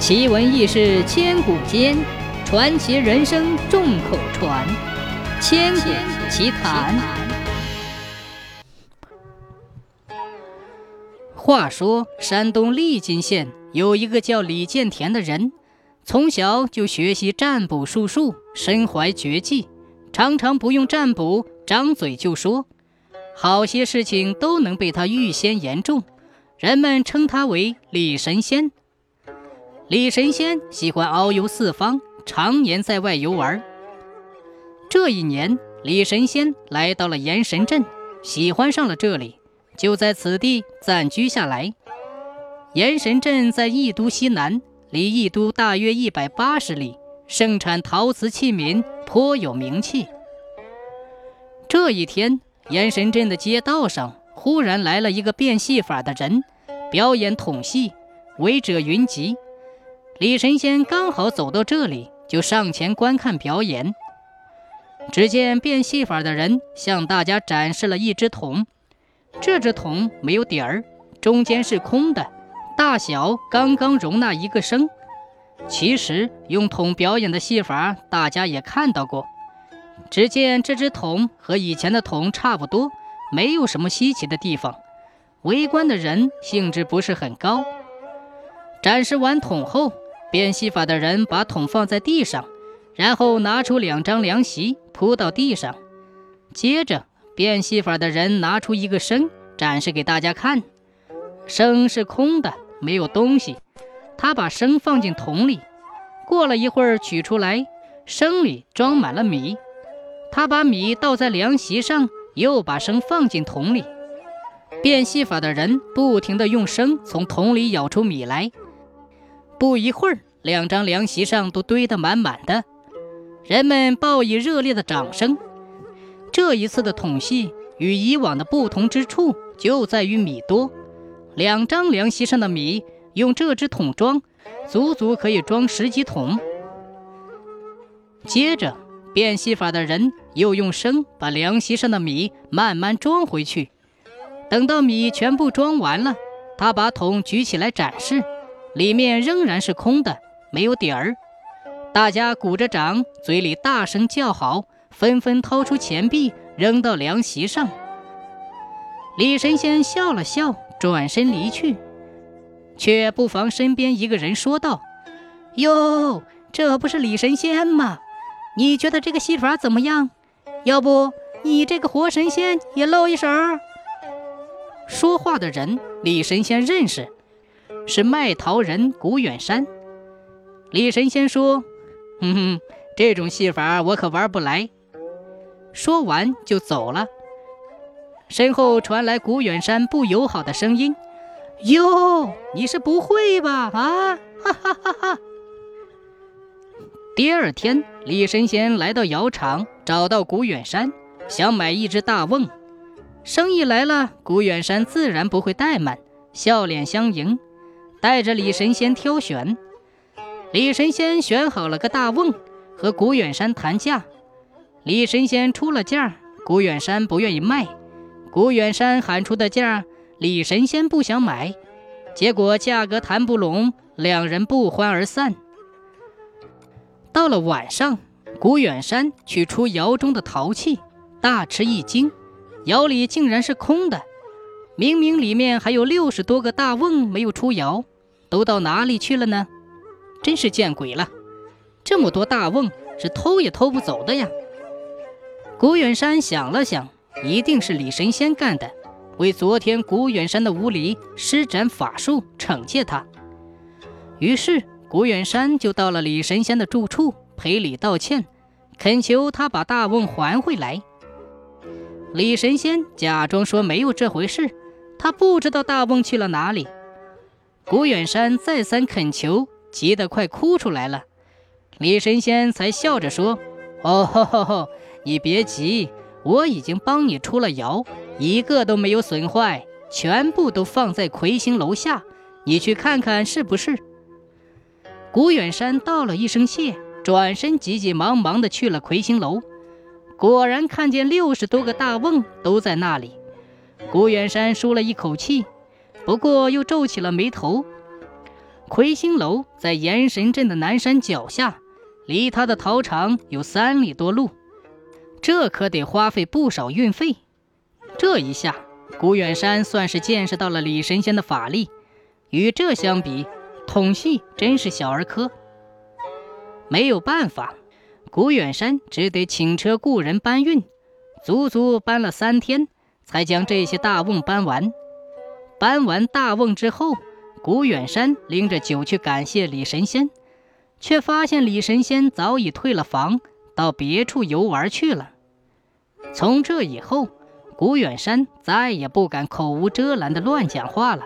奇闻异事千古间，传奇人生众口传。千古奇谈。话说，山东利津县有一个叫李建田的人，从小就学习占卜术数，身怀绝技，常常不用占卜，张嘴就说，好些事情都能被他预先言中，人们称他为李神仙。李神仙喜欢遨游四方，常年在外游玩。这一年，李神仙来到了岩神镇，喜欢上了这里，就在此地暂居下来。岩神镇在义都西南，离义都大约一百八十里，盛产陶瓷器皿，颇有名气。这一天，延神镇的街道上忽然来了一个变戏法的人，表演统戏，围者云集。李神仙刚好走到这里，就上前观看表演。只见变戏法的人向大家展示了一只桶，这只桶没有底儿，中间是空的，大小刚刚容纳一个生。其实用桶表演的戏法，大家也看到过。只见这只桶和以前的桶差不多，没有什么稀奇的地方。围观的人兴致不是很高。展示完桶后。变戏法的人把桶放在地上，然后拿出两张凉席铺到地上。接着，变戏法的人拿出一个笙展示给大家看。笙是空的，没有东西。他把笙放进桶里，过了一会儿取出来，笙里装满了米。他把米倒在凉席上，又把笙放进桶里。变戏法的人不停地用笙从桶里舀出米来。不一会儿，两张凉席上都堆得满满的，人们报以热烈的掌声。这一次的桶戏与以往的不同之处就在于米多，两张凉席上的米用这只桶装，足足可以装十几桶。接着，变戏法的人又用绳把凉席上的米慢慢装回去。等到米全部装完了，他把桶举起来展示。里面仍然是空的，没有底儿。大家鼓着掌，嘴里大声叫好，纷纷掏出钱币扔到凉席上。李神仙笑了笑，转身离去，却不妨身边一个人说道：“哟，这不是李神仙吗？你觉得这个戏法怎么样？要不你这个活神仙也露一手？”说话的人，李神仙认识。是卖桃人古远山。李神仙说：“哼哼，这种戏法我可玩不来。”说完就走了。身后传来古远山不友好的声音：“哟，你是不会吧？啊，哈哈哈哈！”第二天，李神仙来到窑厂，找到古远山，想买一只大瓮。生意来了，古远山自然不会怠慢，笑脸相迎。带着李神仙挑选，李神仙选好了个大瓮，和古远山谈价。李神仙出了价，古远山不愿意卖。古远山喊出的价，李神仙不想买。结果价格谈不拢，两人不欢而散。到了晚上，古远山取出窑中的陶器，大吃一惊，窑里竟然是空的。明明里面还有六十多个大瓮没有出窑。都到哪里去了呢？真是见鬼了！这么多大瓮是偷也偷不走的呀。古远山想了想，一定是李神仙干的，为昨天古远山的无礼施展法术惩戒他。于是古远山就到了李神仙的住处赔礼道歉，恳求他把大瓮还回来。李神仙假装说没有这回事，他不知道大瓮去了哪里。古远山再三恳求，急得快哭出来了。李神仙才笑着说：“哦，吼吼吼，你别急，我已经帮你出了窑，一个都没有损坏，全部都放在魁星楼下，你去看看是不是？”古远山道了一声谢，转身急急忙忙地去了魁星楼，果然看见六十多个大瓮都在那里。古远山舒了一口气。不过又皱起了眉头。魁星楼在延神镇的南山脚下，离他的陶场有三里多路，这可得花费不少运费。这一下，古远山算是见识到了李神仙的法力。与这相比，统戏真是小儿科。没有办法，古远山只得请车雇人搬运，足足搬了三天，才将这些大瓮搬完。搬完大瓮之后，古远山拎着酒去感谢李神仙，却发现李神仙早已退了房，到别处游玩去了。从这以后，古远山再也不敢口无遮拦的乱讲话了。